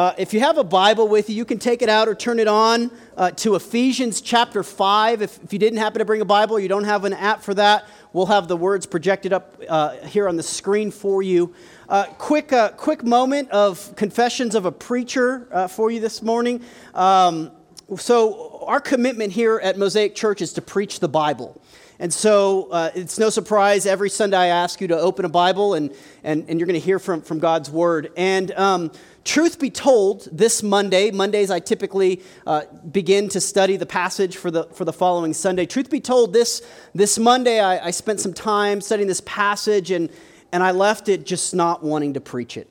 Uh, if you have a Bible with you, you can take it out or turn it on uh, to Ephesians chapter 5. If, if, you didn't happen to bring a Bible, you don't have an app for that, we'll have the words projected up uh, here on the screen for you. Uh, quick, uh, quick moment of confessions of a preacher uh, for you this morning. Um, so, our commitment here at Mosaic Church is to preach the Bible. And so uh, it's no surprise every Sunday I ask you to open a Bible and, and, and you're going to hear from, from God's Word. And um, truth be told, this Monday, Mondays I typically uh, begin to study the passage for the, for the following Sunday. Truth be told, this, this Monday I, I spent some time studying this passage and, and I left it just not wanting to preach it.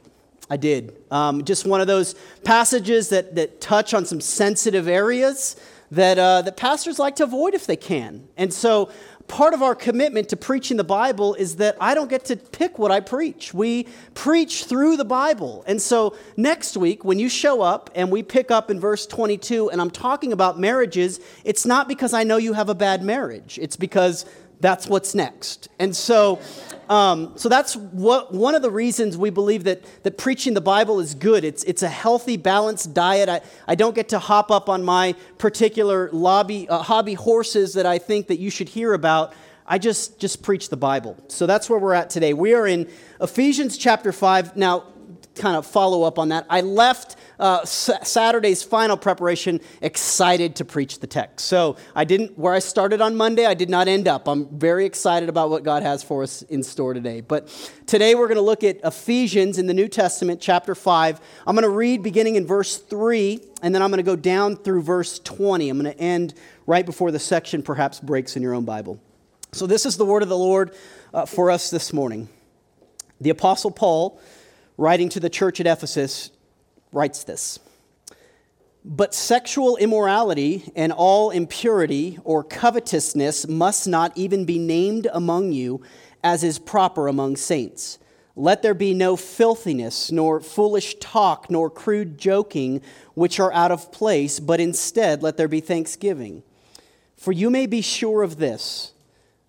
I did. Um, just one of those passages that, that touch on some sensitive areas that, uh, that pastors like to avoid if they can. And so part of our commitment to preaching the Bible is that I don't get to pick what I preach. We preach through the Bible. And so next week, when you show up and we pick up in verse 22 and I'm talking about marriages, it's not because I know you have a bad marriage, it's because that's what's next. And so, um, so that's what, one of the reasons we believe that, that preaching the Bible is good. It's, it's a healthy, balanced diet. I, I don't get to hop up on my particular lobby, uh, hobby horses that I think that you should hear about. I just, just preach the Bible. So that's where we're at today. We are in Ephesians chapter 5. Now, kind of follow up on that. I left uh, Saturday's final preparation excited to preach the text. So I didn't, where I started on Monday, I did not end up. I'm very excited about what God has for us in store today. But today we're going to look at Ephesians in the New Testament, chapter 5. I'm going to read beginning in verse 3, and then I'm going to go down through verse 20. I'm going to end right before the section perhaps breaks in your own Bible. So this is the word of the Lord uh, for us this morning. The Apostle Paul, writing to the church at Ephesus, writes this But sexual immorality and all impurity or covetousness must not even be named among you, as is proper among saints. Let there be no filthiness, nor foolish talk, nor crude joking, which are out of place, but instead let there be thanksgiving. For you may be sure of this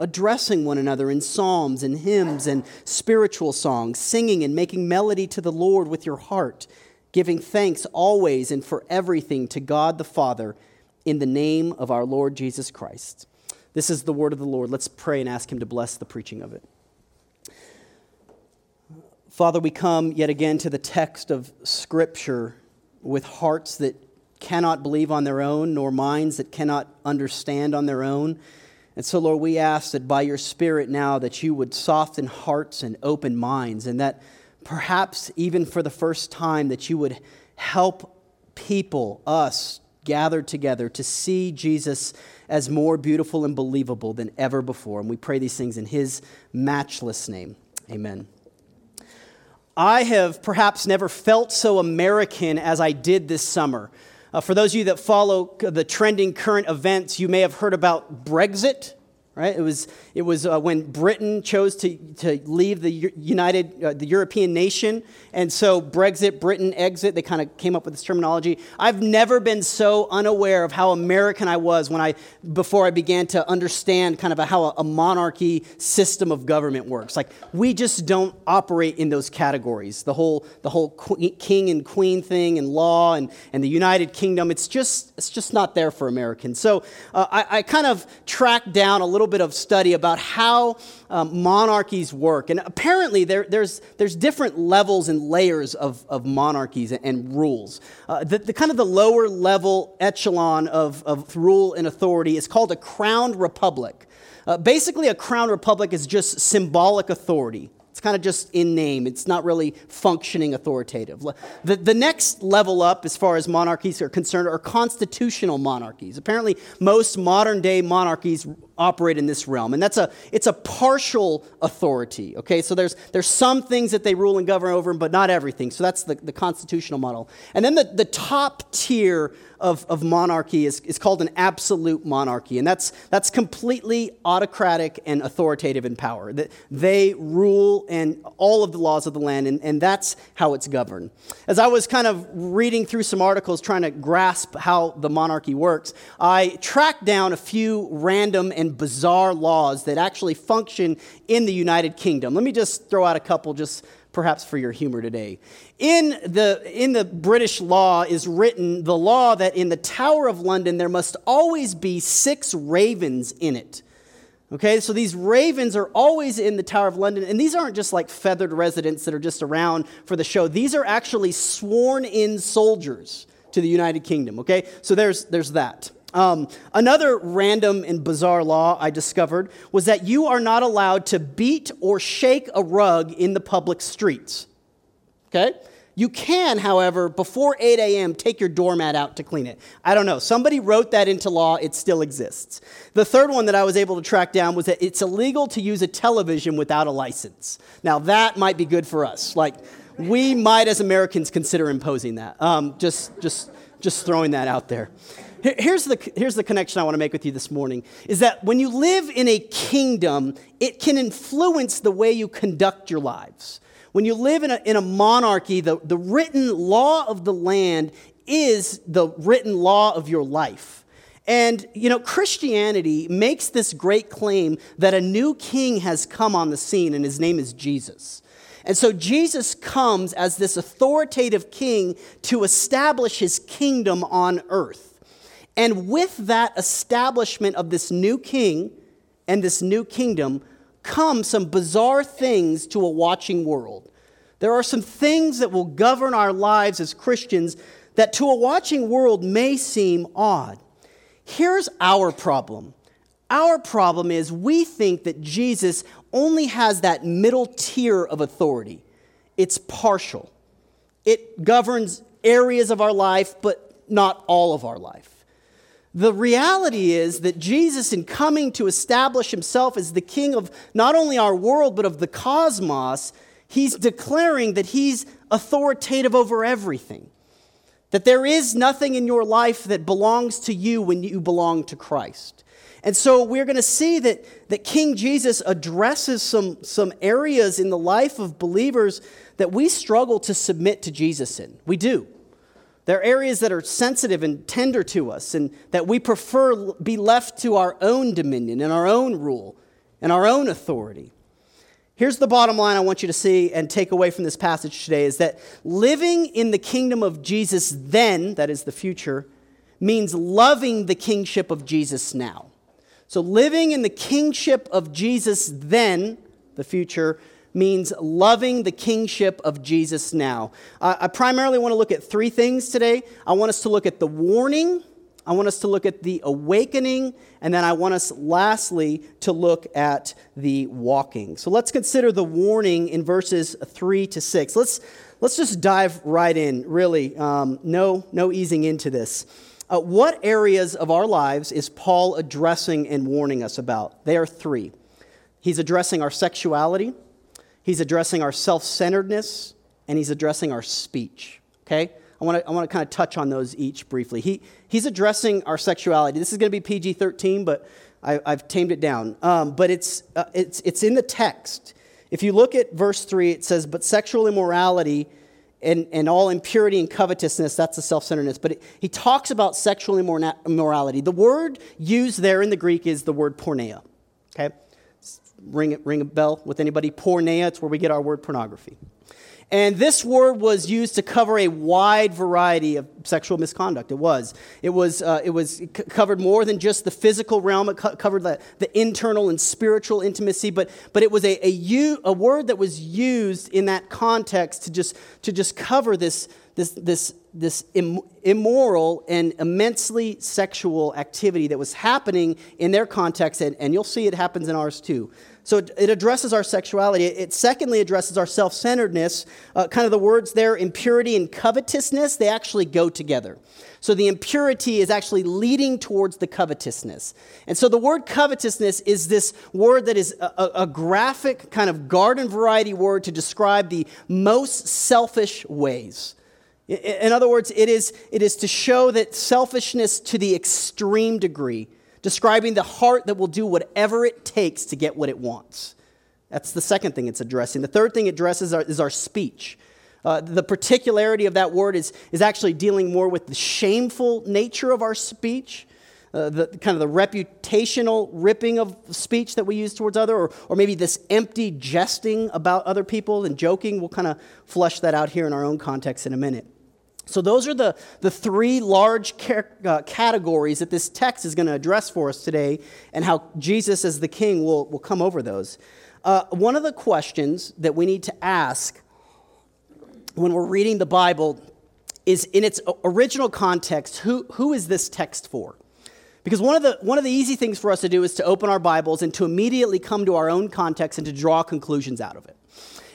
addressing one another in psalms and hymns and spiritual songs, singing and making melody to the Lord with your heart, giving thanks always and for everything to God the Father in the name of our Lord Jesus Christ. This is the word of the Lord. Let's pray and ask Him to bless the preaching of it. Father, we come yet again to the text of Scripture with hearts that cannot believe on their own, nor minds that cannot understand on their own. And so, Lord, we ask that by your Spirit now that you would soften hearts and open minds, and that perhaps even for the first time that you would help people, us, gathered together to see Jesus as more beautiful and believable than ever before. And we pray these things in his matchless name. Amen. I have perhaps never felt so American as I did this summer. Uh, for those of you that follow the trending current events, you may have heard about Brexit, right? It was, it was uh, when Britain chose to, to leave the United, uh, the European nation, and so Brexit, Britain exit, they kind of came up with this terminology. I've never been so unaware of how American I was when I, before I began to understand kind of a, how a, a monarchy system of government works. Like, we just don't operate in those categories. The whole, the whole king and queen thing and law and, and the United Kingdom, it's just, it's just not there for Americans. So uh, I, I kind of tracked down a little bit of study about how um, monarchies work. And apparently, there, there's, there's different levels and layers of, of monarchies and, and rules. Uh, the, the, kind of the lower level echelon of, of rule and authority is called a crowned republic. Uh, basically, a crowned republic is just symbolic authority. It's kind of just in name. It's not really functioning authoritative. The, the next level up, as far as monarchies are concerned, are constitutional monarchies. Apparently, most modern day monarchies operate in this realm. And that's a, it's a partial authority, okay? So there's, there's some things that they rule and govern over, but not everything. So that's the, the constitutional model. And then the, the top tier of, of monarchy is, is called an absolute monarchy. And that's, that's completely autocratic and authoritative in power. That they rule and all of the laws of the land, and, and that's how it's governed. As I was kind of reading through some articles trying to grasp how the monarchy works, I tracked down a few random and bizarre laws that actually function in the United Kingdom. Let me just throw out a couple just perhaps for your humor today. In the, in the British law is written the law that in the Tower of London there must always be six ravens in it. Okay, so these ravens are always in the Tower of London, and these aren't just like feathered residents that are just around for the show. These are actually sworn in soldiers to the United Kingdom. Okay, so there's, there's that. Um, another random and bizarre law I discovered was that you are not allowed to beat or shake a rug in the public streets. Okay? You can, however, before 8 a.m., take your doormat out to clean it. I don't know. Somebody wrote that into law. It still exists. The third one that I was able to track down was that it's illegal to use a television without a license. Now, that might be good for us. Like, we might, as Americans, consider imposing that. Um, just, just, just throwing that out there. Here's the, here's the connection I want to make with you this morning is that when you live in a kingdom, it can influence the way you conduct your lives. When you live in a, in a monarchy, the, the written law of the land is the written law of your life. And, you know, Christianity makes this great claim that a new king has come on the scene, and his name is Jesus. And so Jesus comes as this authoritative king to establish his kingdom on earth. And with that establishment of this new king and this new kingdom come some bizarre things to a watching world. There are some things that will govern our lives as Christians that to a watching world may seem odd. Here's our problem. Our problem is we think that Jesus only has that middle tier of authority. It's partial. It governs areas of our life, but not all of our life. The reality is that Jesus, in coming to establish himself as the king of not only our world, but of the cosmos, he's declaring that he's authoritative over everything. That there is nothing in your life that belongs to you when you belong to Christ. And so we're going to see that, that King Jesus addresses some, some areas in the life of believers that we struggle to submit to Jesus in. We do. There are areas that are sensitive and tender to us, and that we prefer be left to our own dominion and our own rule and our own authority. Here's the bottom line I want you to see and take away from this passage today is that living in the kingdom of Jesus then, that is the future, means loving the kingship of Jesus now. So living in the kingship of Jesus then, the future, means loving the kingship of Jesus now. Uh, I primarily want to look at three things today. I want us to look at the warning, I want us to look at the awakening, and then I want us lastly to look at the walking. So let's consider the warning in verses 3 to 6. Let's, let's just dive right in, really. Um, no, no easing into this. Uh, what areas of our lives is Paul addressing and warning us about? They are three. He's addressing our sexuality, He's addressing our self centeredness and he's addressing our speech. Okay? I want to I want to kind of touch on those each briefly. He, he's addressing our sexuality. This is going to be PG 13, but I, have tamed it down. Um, but it's, uh, it's, it's in the text. If you look at verse 3, it says, But sexual immorality and, and all impurity and covetousness, that's the self centeredness. But it, he talks about sexual immorality. The word used there in the Greek is the word porneia. Okay? Ring, ring a bell with anybody? Porneia, it's where we get our word pornography. And this word was used to cover a wide variety of sexual misconduct. It was. It was, uh, it was it covered more than just the physical realm. It co- covered the, the internal and spiritual intimacy. But, but it was a, a, a word that was used in that context to just, to just cover this, this, this, this immoral and immensely sexual activity that was happening in their context. And, and you'll see it happens in ours too. So it addresses our sexuality. It secondly addresses our self centeredness. Uh, kind of the words there, impurity and covetousness, they actually go together. So the impurity is actually leading towards the covetousness. And so the word covetousness is this word that is a, a graphic, kind of garden variety word to describe the most selfish ways. In other words, it is, it is to show that selfishness to the extreme degree describing the heart that will do whatever it takes to get what it wants. That's the second thing it's addressing. The third thing it addresses is our speech. Uh, the particularity of that word is, is actually dealing more with the shameful nature of our speech, uh, the kind of the reputational ripping of speech that we use towards other, or, or maybe this empty jesting about other people and joking. We'll kind of flush that out here in our own context in a minute. So, those are the, the three large uh, categories that this text is going to address for us today, and how Jesus, as the king, will, will come over those. Uh, one of the questions that we need to ask when we're reading the Bible is in its original context who, who is this text for? Because one of, the, one of the easy things for us to do is to open our Bibles and to immediately come to our own context and to draw conclusions out of it.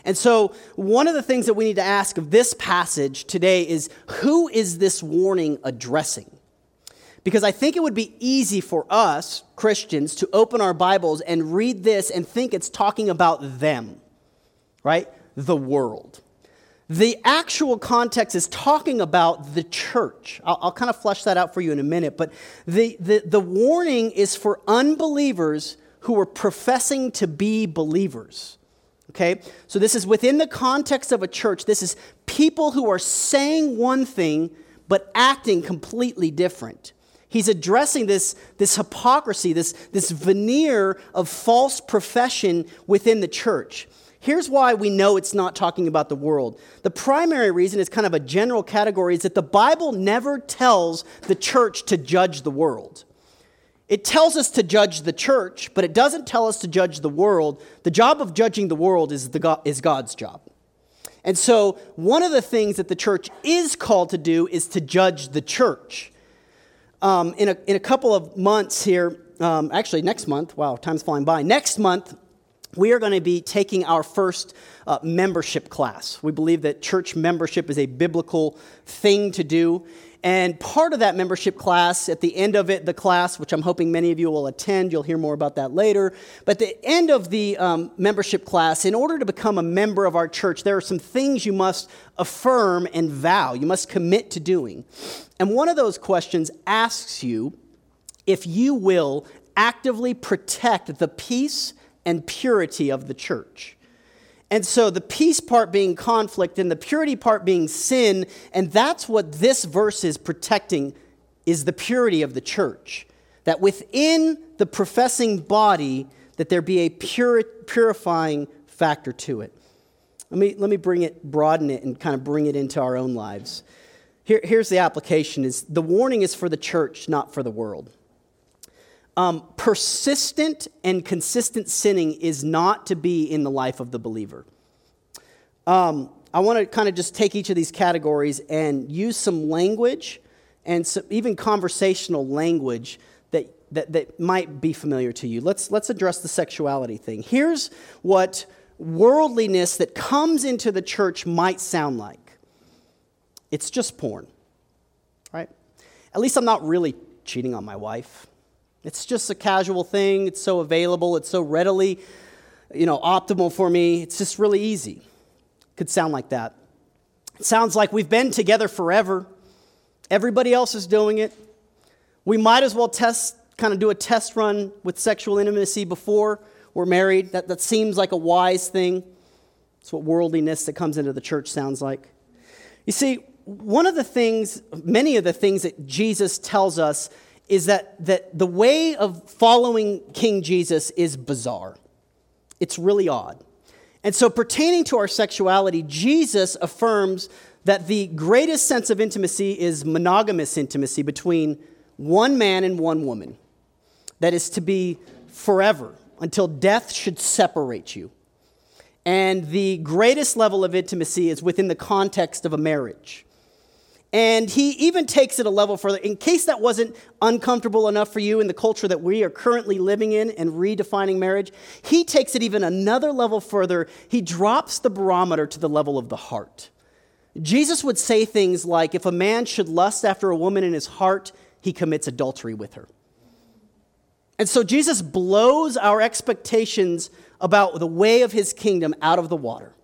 And so, one of the things that we need to ask of this passage today is who is this warning addressing? Because I think it would be easy for us, Christians, to open our Bibles and read this and think it's talking about them, right? The world. The actual context is talking about the church. I'll, I'll, kind of flesh that out for you in a minute, but the, the, the warning is for unbelievers who are professing to be believers. Okay? So this is within the context of a church. This is people who are saying one thing but acting completely different. He's addressing this, this hypocrisy, this, this veneer of false profession within the church. Here's why we know it's not talking about the world. The primary reason is kind of a general category is that the Bible never tells the church to judge the world. It tells us to judge the church, but it doesn't tell us to judge the world. The job of judging the world is, the God, is God's job. And so, one of the things that the church is called to do is to judge the church. Um, in, a, in a couple of months here, um, actually next month, wow, time's flying by. Next month, we are going to be taking our first uh, membership class. We believe that church membership is a biblical thing to do. And part of that membership class, at the end of it, the class, which I'm hoping many of you will attend, you'll hear more about that later. But the end of the um, membership class, in order to become a member of our church, there are some things you must affirm and vow, you must commit to doing. And one of those questions asks you if you will actively protect the peace and purity of the church. And so the peace part being conflict and the purity part being sin, and that's what this verse is protecting is the purity of the church. That within the professing body that there be a pure, purifying factor to it. Let me, let me bring it, broaden it, and kind of bring it into our own lives. Here, here's the application is the warning is for the church, not for the world. Um, persistent and consistent sinning is not to be in the life of the believer. Um, I want to kind of just take each of these categories and use some language and some, even conversational language that, that, that might be familiar to you. Let's, let's address the sexuality thing. Here's what worldliness that comes into the church might sound like it's just porn, right? At least I'm not really cheating on my wife. It's just a casual thing. It's so available. It's so readily, you know, optimal for me. It's just really easy. Could sound like that. It sounds like we've been together forever. Everybody else is doing it. We might as well test kind of do a test run with sexual intimacy before we're married. That, that seems like a wise thing. It's what worldliness that comes into the church sounds like. You see, one of the things, many of the things that Jesus tells us is that, that the way of following King Jesus is bizarre. It's really odd. And so, pertaining to our sexuality, Jesus affirms that the greatest sense of intimacy is monogamous intimacy between one man and one woman, that is to be forever until death should separate you. And the greatest level of intimacy is within the context of a marriage. And he even takes it a level further. In case that wasn't uncomfortable enough for you in the culture that we are currently living in and redefining marriage, he takes it even another level further. He drops the barometer to the level of the heart. Jesus would say things like if a man should lust after a woman in his heart, he commits adultery with her. And so Jesus blows our expectations about the way of his kingdom out of the water.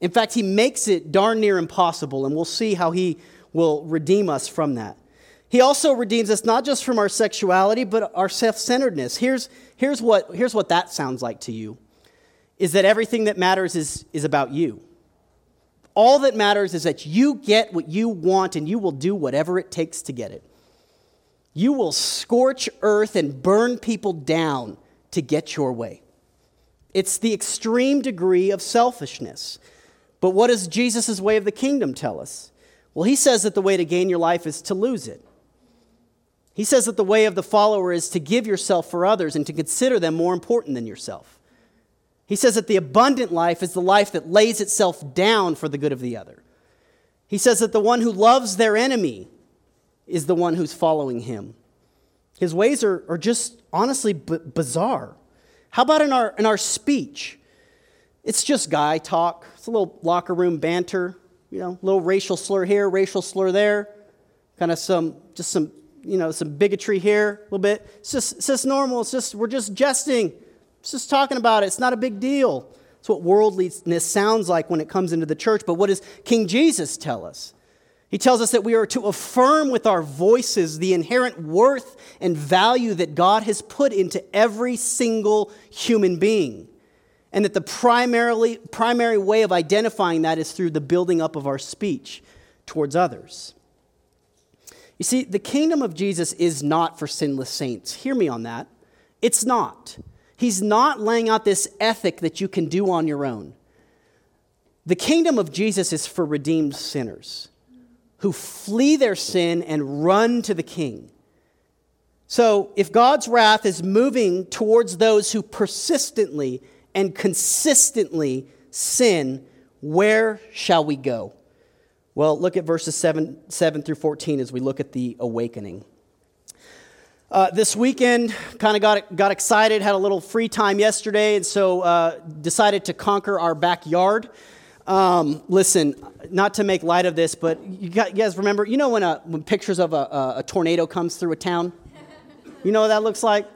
In fact, he makes it darn near impossible, and we'll see how he will redeem us from that. He also redeems us not just from our sexuality, but our self centeredness. Here's, here's, what, here's what that sounds like to you is that everything that matters is, is about you. All that matters is that you get what you want and you will do whatever it takes to get it. You will scorch earth and burn people down to get your way. It's the extreme degree of selfishness. But what does Jesus' way of the kingdom tell us? Well, he says that the way to gain your life is to lose it. He says that the way of the follower is to give yourself for others and to consider them more important than yourself. He says that the abundant life is the life that lays itself down for the good of the other. He says that the one who loves their enemy is the one who's following him. His ways are, are just honestly b- bizarre. How about in our, in our speech? It's just guy talk. It's a little locker room banter, you know, little racial slur here, racial slur there, kind of some, just some, you know, some bigotry here, a little bit. It's just, it's just normal. It's just, we're just jesting. It's just talking about it. It's not a big deal. It's what worldliness sounds like when it comes into the church. But what does King Jesus tell us? He tells us that we are to affirm with our voices the inherent worth and value that God has put into every single human being and that the primarily, primary way of identifying that is through the building up of our speech towards others. You see, the kingdom of Jesus is not for sinless saints. Hear me on that. It's not. He's not laying out this ethic that you can do on your own. The kingdom of Jesus is for redeemed sinners who flee their sin and run to the king. So, if God's wrath is moving towards those who persistently and consistently sin, where shall we go? Well, look at verses 7, 7 through 14 as we look at the awakening. Uh, this weekend, kind of got, got excited, had a little free time yesterday, and so uh, decided to conquer our backyard. Um, listen, not to make light of this, but you, guys remember, you know when, a, when pictures of a, a tornado comes through a town? You know what that looks like?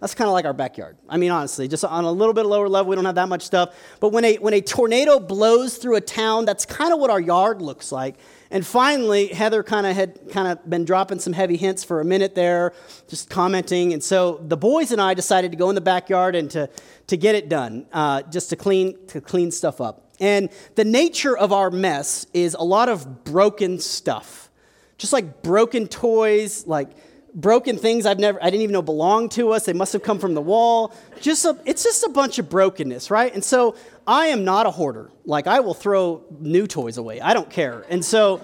That's kind of like our backyard. I mean, honestly, just on a little bit lower level, we don't have that much stuff. But when a, when a tornado blows through a town, that's kind of what our yard looks like. And finally, Heather kind of had kind of been dropping some heavy hints for a minute there, just commenting. And so the boys and I decided to go in the backyard and to, to get it done, uh, just to clean, to clean stuff up. And the nature of our mess is a lot of broken stuff, just like broken toys, like broken things I've never, I didn't even know belonged to us. They must have come from the wall. Just a, it's just a bunch of brokenness, right? And so I am not a hoarder. Like I will throw new toys away. I don't care. And so,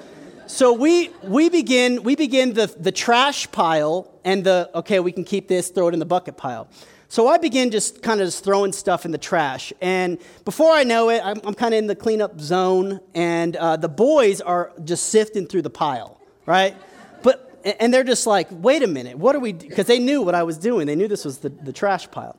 so we we begin we begin the the trash pile and the okay we can keep this throw it in the bucket pile. So I begin just kind of just throwing stuff in the trash, and before I know it, I'm, I'm kind of in the cleanup zone, and uh, the boys are just sifting through the pile, right? And they're just like, wait a minute, what are we, because they knew what I was doing. They knew this was the, the trash pile.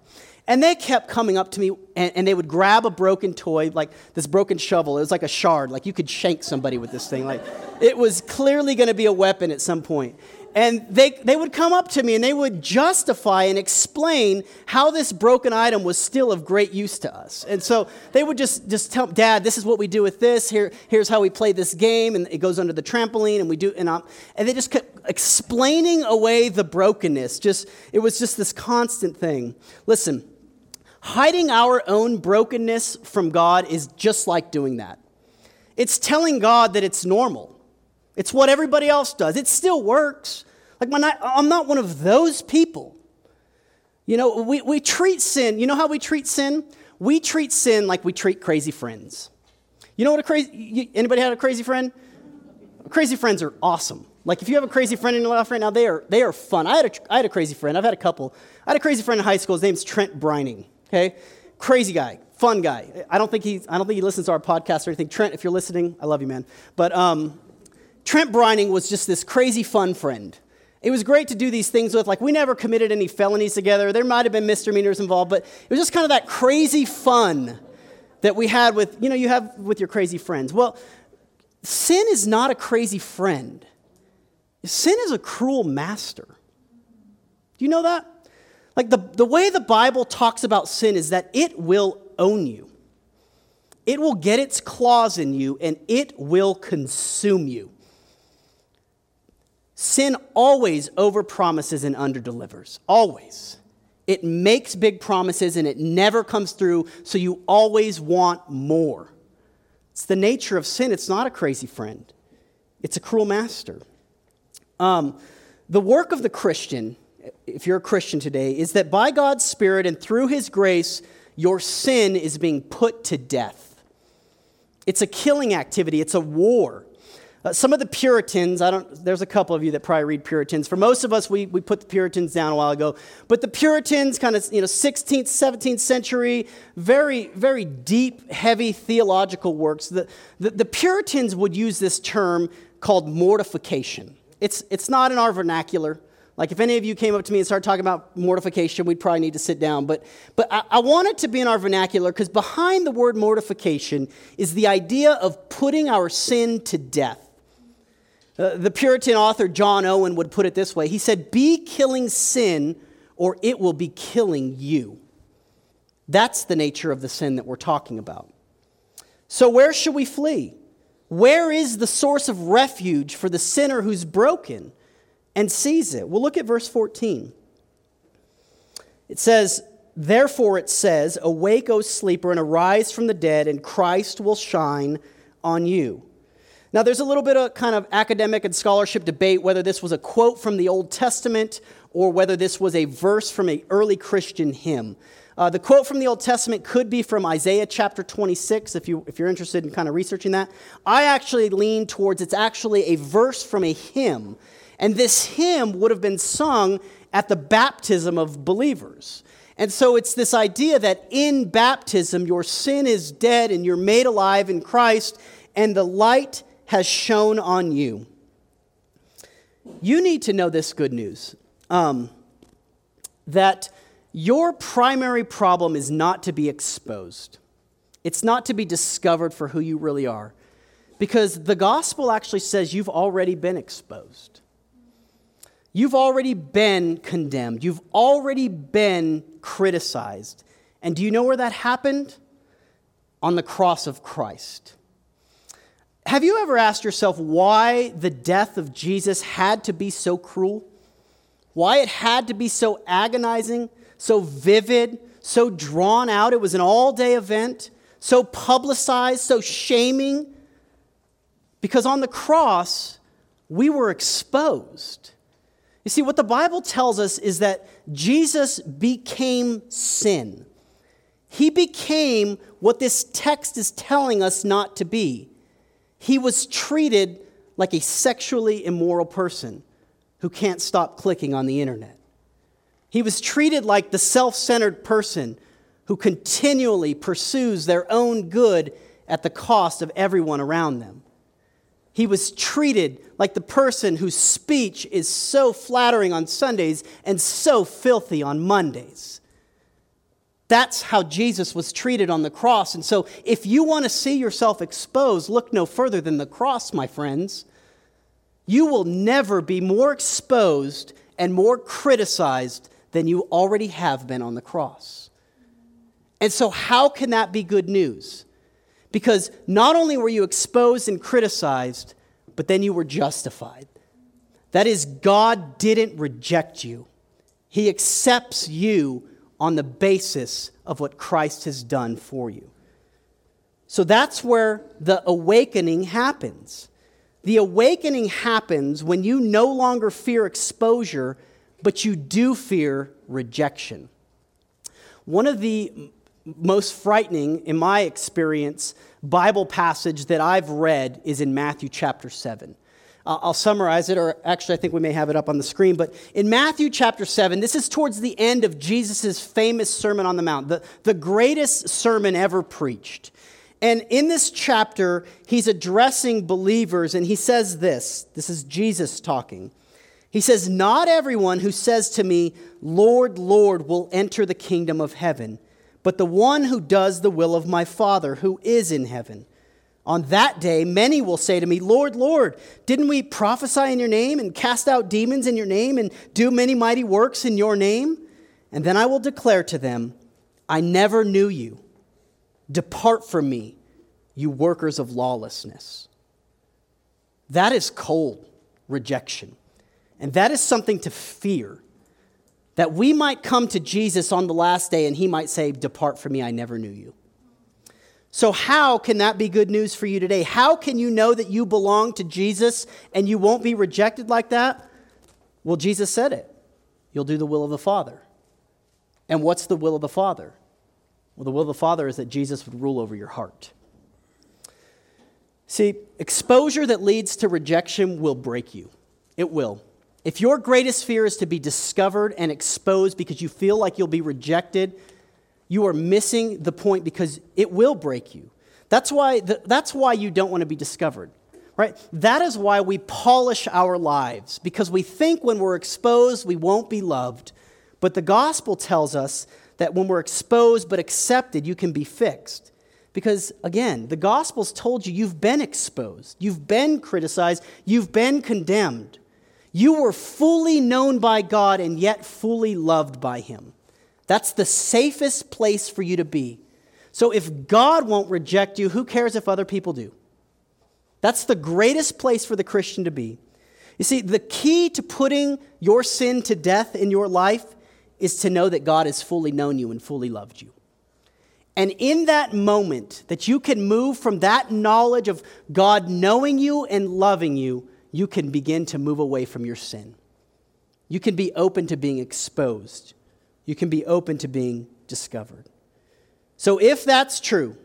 And they kept coming up to me and, and, they would grab a broken toy, like this broken shovel. It was like a shard, like you could shank somebody with this thing. Like it was clearly going to be a weapon at some point. And they, they would come up to me and they would justify and explain how this broken item was still of great use to us. And so they would just, just tell, Dad, this is what we do with this. Here, here's how we play this game. And it goes under the trampoline and we do, and, um, and they just kept explaining away the brokenness. Just, it was just this constant thing. Listen, hiding our own brokenness from God is just like doing that. It's telling God that it's normal. It's what everybody else does. It still works. Like, I'm not one of those people. You know, we, we treat sin, you know how we treat sin? We treat sin like we treat crazy friends. You know what a crazy, anybody had a crazy friend? Crazy friends are awesome. Like if you have a crazy friend in your life right now, they are, they are fun. I had, a, I had a crazy friend. I've had a couple. I had a crazy friend in high school. His name's Trent Brining. Okay, crazy guy, fun guy. I don't think he, I don't think he listens to our podcast or anything. Trent, if you're listening, I love you, man. But um, Trent Brining was just this crazy fun friend. It was great to do these things with. Like, we never committed any felonies together. There might have been misdemeanors involved, but it was just kind of that crazy fun that we had with, you know, you have with your crazy friends. Well, sin is not a crazy friend, sin is a cruel master. Do you know that? Like, the, the way the Bible talks about sin is that it will own you, it will get its claws in you, and it will consume you. Sin always overpromises and underdelivers. Always. It makes big promises and it never comes through, so you always want more. It's the nature of sin. It's not a crazy friend, it's a cruel master. Um, the work of the Christian, if you're a Christian today, is that by God's Spirit and through His grace, your sin is being put to death. It's a killing activity, it's a war. Uh, some of the Puritans, I don't, there's a couple of you that probably read Puritans. For most of us, we, we put the Puritans down a while ago. But the Puritans, kind of, you know, 16th, 17th century, very, very deep, heavy theological works. The, the, the Puritans would use this term called mortification. It's, it's not in our vernacular. Like if any of you came up to me and started talking about mortification, we'd probably need to sit down. But, but I, I want it to be in our vernacular because behind the word mortification is the idea of putting our sin to death. Uh, the Puritan author John Owen would put it this way He said, Be killing sin, or it will be killing you. That's the nature of the sin that we're talking about. So, where should we flee? Where is the source of refuge for the sinner who's broken and sees it? Well, look at verse 14. It says, Therefore, it says, Awake, O sleeper, and arise from the dead, and Christ will shine on you. Now, there's a little bit of kind of academic and scholarship debate whether this was a quote from the Old Testament or whether this was a verse from an early Christian hymn. Uh, the quote from the Old Testament could be from Isaiah chapter 26, if, you, if you're interested in kind of researching that. I actually lean towards it's actually a verse from a hymn. And this hymn would have been sung at the baptism of believers. And so it's this idea that in baptism, your sin is dead and you're made alive in Christ, and the light has shone on you. You need to know this good news um, that your primary problem is not to be exposed, it's not to be discovered for who you really are. Because the gospel actually says you've already been exposed. You've already been condemned. You've already been criticized. And do you know where that happened? On the cross of Christ. Have you ever asked yourself why the death of Jesus had to be so cruel? Why it had to be so agonizing, so vivid, so drawn out? It was an all day event, so publicized, so shaming. Because on the cross, we were exposed. You see, what the Bible tells us is that Jesus became sin. He became what this text is telling us not to be he was treated like a sexually immoral person who can't stop clicking on the internet. He was treated like the self centered person who continually pursues their own good at the cost of everyone around them. He was treated like the person whose speech is so flattering on Sundays and so filthy on Mondays. That's how Jesus was treated on the cross. And so, if you want to see yourself exposed, look no further than the cross, my friends. you will never be more exposed and more criticized than you already have been on the cross. And so, how can that be good news? Because not only were you exposed and criticized, but then you were justified. That is, God didn't reject you, He accepts you on the basis of what Christ has done for you. So that's where the awakening happens. The awakening happens when you no longer fear exposure, but you do fear rejection. One of the most frightening, in my experience, Bible passage that I've read is in Matthew chapter 7. Uh, I'll summarize it, or actually, I think we may have it up on the screen. But in Matthew chapter 7, this is towards the end of Jesus' famous Sermon on the Mount, the, the greatest sermon ever preached. And in this chapter, he's addressing believers, and he says this this is Jesus talking. He says, Not everyone who says to me, Lord, Lord, will enter the kingdom of heaven but the one who does the will of my Father who is in heaven. On that day, many will say to me, Lord, Lord, didn't we prophesy in your name and cast out demons in your name and do many mighty works in your name? And then I will declare to them, I never knew you. Depart from me, you workers of lawlessness. That is cold rejection. And that is something to fear that we might come to Jesus on the last day and he might say, Depart from me, I never knew you. So, how can that be good news for you today? How can you know that you belong to Jesus and you won't be rejected like that? Well, Jesus said it. You'll do the will of the Father. And what's the will of the Father? Well, the will of the Father is that Jesus would rule over your heart. See, exposure that leads to rejection will break you. It will. If your greatest fear is to be discovered and exposed because you feel like you'll be rejected, you are missing the point because it will break you. That's why, the, that's why you don't want to be discovered, right? That is why we polish our lives because we think when we're exposed, we won't be loved. But the gospel tells us that when we're exposed but accepted, you can be fixed. Because again, the gospel's told you you've been exposed, you've been criticized, you've been condemned. You were fully known by God and yet fully loved by Him. That's the safest place for you to be. So if God won't reject you, who cares if other people do? That's the greatest place for the Christian to be. You see, the key to putting your sin to death in your life is to know that God has fully known you and fully loved you. And in that moment, that you can move from that knowledge of God knowing you and loving you you can begin to move away from your sin. You can be open to being exposed. You can be open to being discovered. So, if that's true,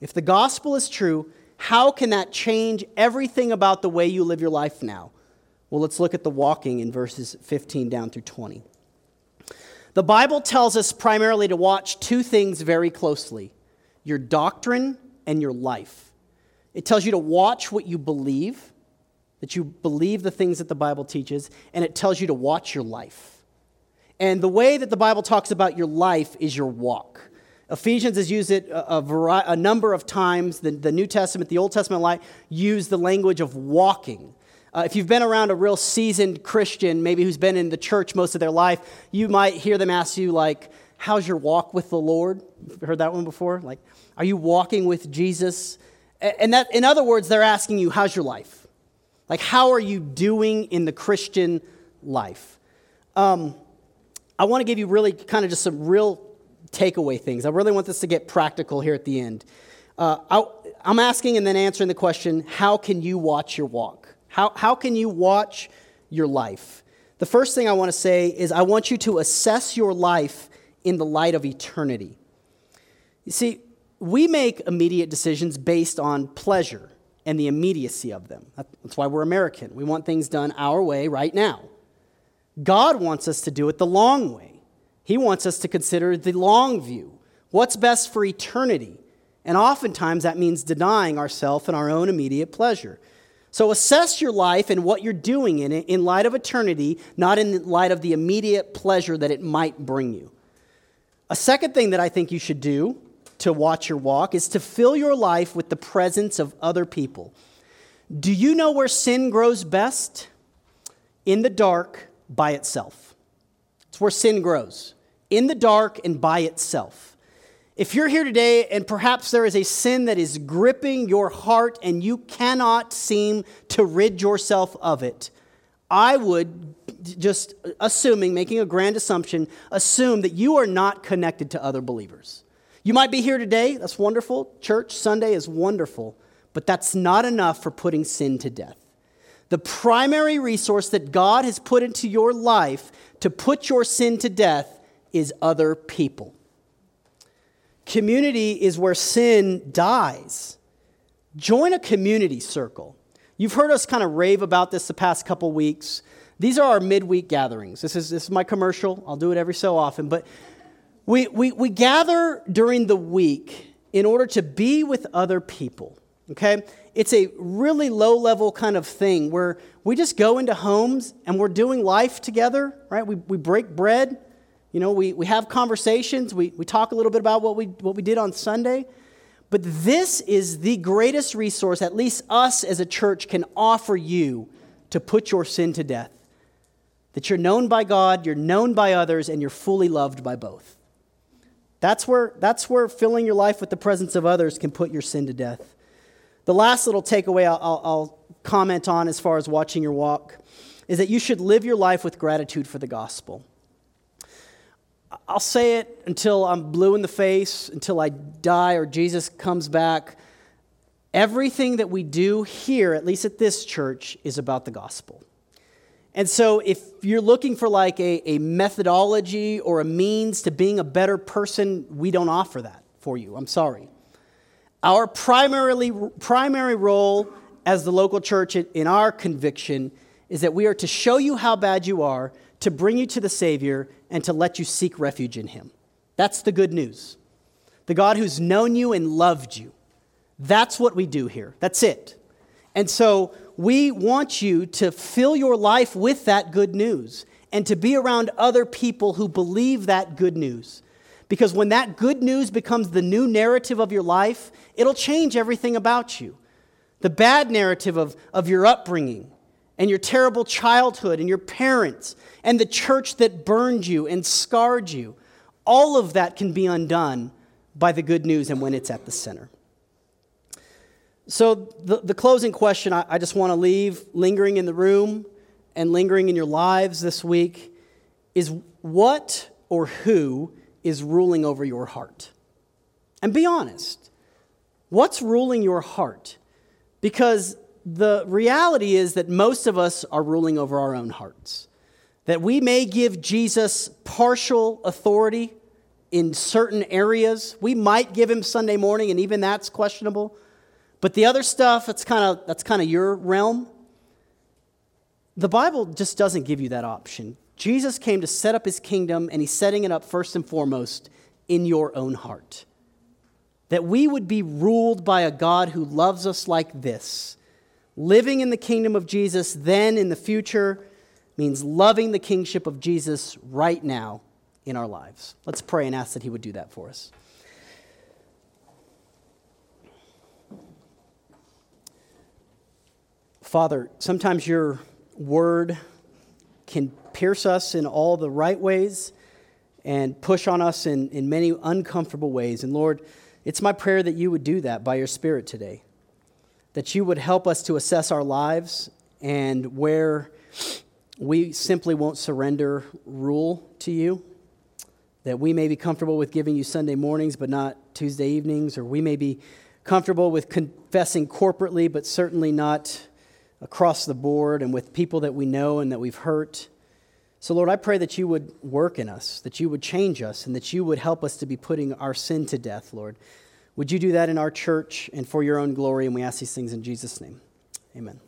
if the gospel is true, how can that change everything about the way you live your life now? Well, let's look at the walking in verses 15 down through 20. The Bible tells us primarily to watch two things very closely your doctrine and your life. It tells you to watch what you believe that you believe the things that the Bible teaches, and it tells you to watch your life. And the way that the Bible talks about your life is your walk. Ephesians has used it a, a, a number of times. The, the, New Testament, the Old Testament light, use the language of walking. Uh, if you've been around a real seasoned Christian, maybe who's been in the church most of their life, you might hear them ask you, like, how's your walk with the Lord? Heard that one before? Like, are you walking with Jesus? And that, in other words, they're asking you, how's your life? Like, how are you doing in the Christian life? Um, I want to give you really kind of just some real takeaway things. I really want this to get practical here at the end. Uh, I, am asking and then answering the question how can you watch your walk? How, how can you watch your life? The first thing I want to say is I want you to assess your life in the light of eternity. You see, we make immediate decisions based on pleasure and the immediacy of them. That's why we're American. We want things done our way right now. God wants us to do it the long way. He wants us to consider the long view. What's best for eternity? And oftentimes that means denying ourselves and our own immediate pleasure. So assess your life and what you're doing in it in light of eternity, not in light of the immediate pleasure that it might bring you. A second thing that I think you should do to watch your walk is to fill your life with the presence of other people. Do you know where sin grows best? in the dark by itself. It's where sin grows, in the dark and by itself. If you're here today and perhaps there is a sin that is gripping your heart and you cannot seem to rid yourself of it, I would just assuming, making a grand assumption, assume that you are not connected to other believers. You might be here today, that's wonderful. Church Sunday is wonderful, but that's not enough for putting sin to death. The primary resource that God has put into your life to put your sin to death is other people. Community is where sin dies. Join a community circle. You've heard us kind of rave about this the past couple weeks. These are our midweek gatherings. This is, this is my commercial. I'll do it every so often. But we, we, we gather during the week in order to be with other people. Okay? It's a really low level kind of thing where we just go into homes and we're doing life together, right? We, we break bread. You know, we, we have conversations. We, we talk a little bit about what we, what we did on Sunday. But this is the greatest resource, at least us as a church can offer you to put your sin to death. That you're known by God, you're known by others, and you're fully loved by both. That's where, that's where filling your life with the presence of others can put your sin to death. The last little takeaway I'll, I'll, comment on as far as watching your walk is that you should live your life with gratitude for the gospel. I'll say it until I'm blue in the face, until I die or Jesus comes back. Everything that we do here, at least at this church, is about the gospel. And so, if you're looking for like a, a methodology or a means to being a better person, we don't offer that for you. I'm sorry. Our primarily, primary role as the local church in our conviction is that we are to show you how bad you are, to bring you to the Savior, and to let you seek refuge in Him. That's the good news. The God who's known you and loved you. That's what we do here. That's it. And so we want you to fill your life with that good news and to be around other people who believe that good news. Because when that good news becomes the new narrative of your life, it'll change everything about you. The bad narrative of, of your upbringing and your terrible childhood and your parents and the church that burned you and scarred you, all of that can be undone by the good news and when it's at the center. So, the, the closing question I, I just want to leave lingering in the room and lingering in your lives this week is what or who is ruling over your heart? And be honest. What's ruling your heart? Because the reality is that most of us are ruling over our own hearts. That we may give Jesus partial authority in certain areas. We might give him Sunday morning, and even that's questionable. But the other stuff, that's kind of that's kind of your realm. The Bible just doesn't give you that option. Jesus came to set up his kingdom, and he's setting it up first and foremost in your own heart. That we would be ruled by a God who loves us like this Living in the kingdom of Jesus then in the future means loving the kingship of Jesus right now in our lives. Let's pray and ask that He would do that for us. Father, sometimes your word can pierce us in all the right ways and push on us in, in many uncomfortable ways. And Lord, it's my prayer that you would do that by your Spirit today that you would help us to assess our lives and where we simply won't surrender rule to you. That we may be comfortable with giving you Sunday mornings, but not Tuesday evenings, or we may be comfortable with confessing corporately, but certainly not across the board and with people that we know and that we've hurt. So, Lord, I pray that you would work in us, that you would change us, and that you would help us to be putting our sin to death, Lord. Would you do that in our church and for your own glory? And we ask these things in Jesus' name. Amen.